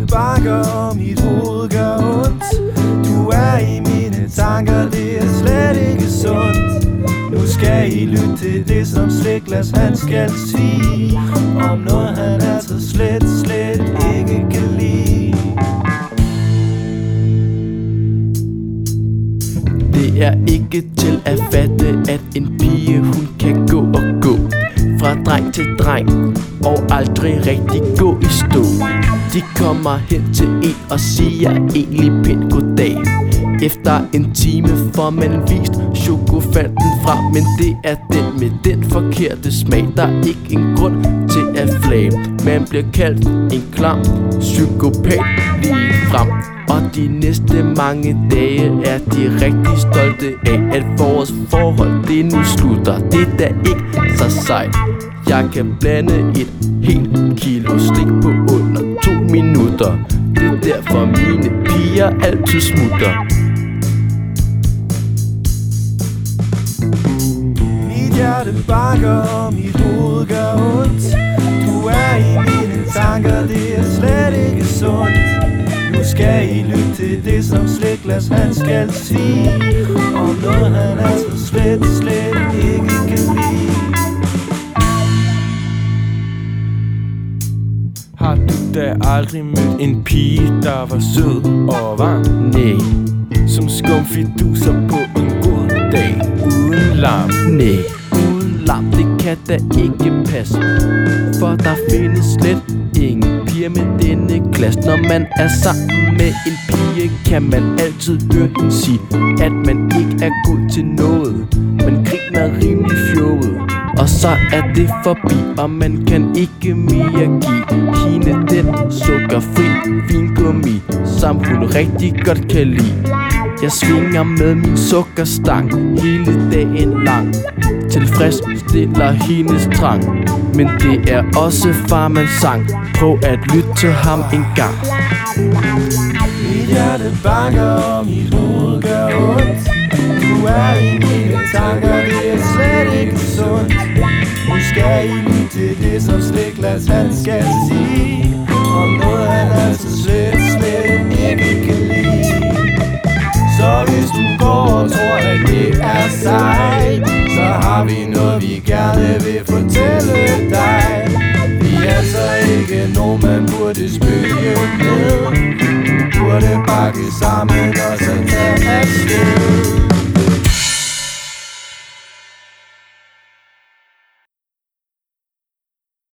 hjerte bakker, og mit hoved gør ondt. Du er i mine tanker, det er slet ikke sundt. Nu skal I lytte til det, som Sliklas han skal sige. Om noget han altså slet, slet ikke kan lide. Det er ikke til at fatte, at en pige hun kan gå og gå. Fra dreng til dreng og aldrig rigtig gå i stå. De kommer hen til en og siger egentlig pænt goddag. Efter en time får man vist chokofanten frem Men det er den med den forkerte smag. Der er ikke en grund til at flage. Man bliver kaldt en klam psykopat lige frem. Og de næste mange dage er de rigtig stolte af At vores forhold det nu slutter. Det er da ikke så sejt. Jeg kan blande et helt kilo slik på under to minutter. Det er derfor mine piger altid smutter. Mit hjerte bakker, og mit hoved gør ondt. Du er i mine tanker, det er slet ikke sundt. Nu skal I lytte til det, som Sliklas han skal sige. Om noget han altså slet, slet ikke kan da aldrig mødt en pige, der var sød og varm? Nej, Som skumfiduser på en god dag uden larm. Nej Uden lam, det kan da ikke passe. For der findes slet ingen piger med denne klasse Når man er sammen med en pige Kan man altid høre hende sige At man ikke er god til noget. Man griner rimelig og så er det forbi, og man kan ikke mere give hende den sukkerfri vingummi, som hun rigtig godt kan lide. Jeg svinger med min sukkerstang hele dagen lang. Tilfredsstiller hendes trang Men det er også farmans sang. Prøv at lytte til ham en gang. Mit hjerte banker, og mit hoved gør ondt. Det, som Stiklas han skal sige. Om noget han altså slet, slet ikke kan lide. Så hvis du går og tror, at det er sejt Så har vi noget, vi gerne vil fortælle dig. Vi er så ikke nogen, man burde spøge med. Du burde bakke sammen og så tage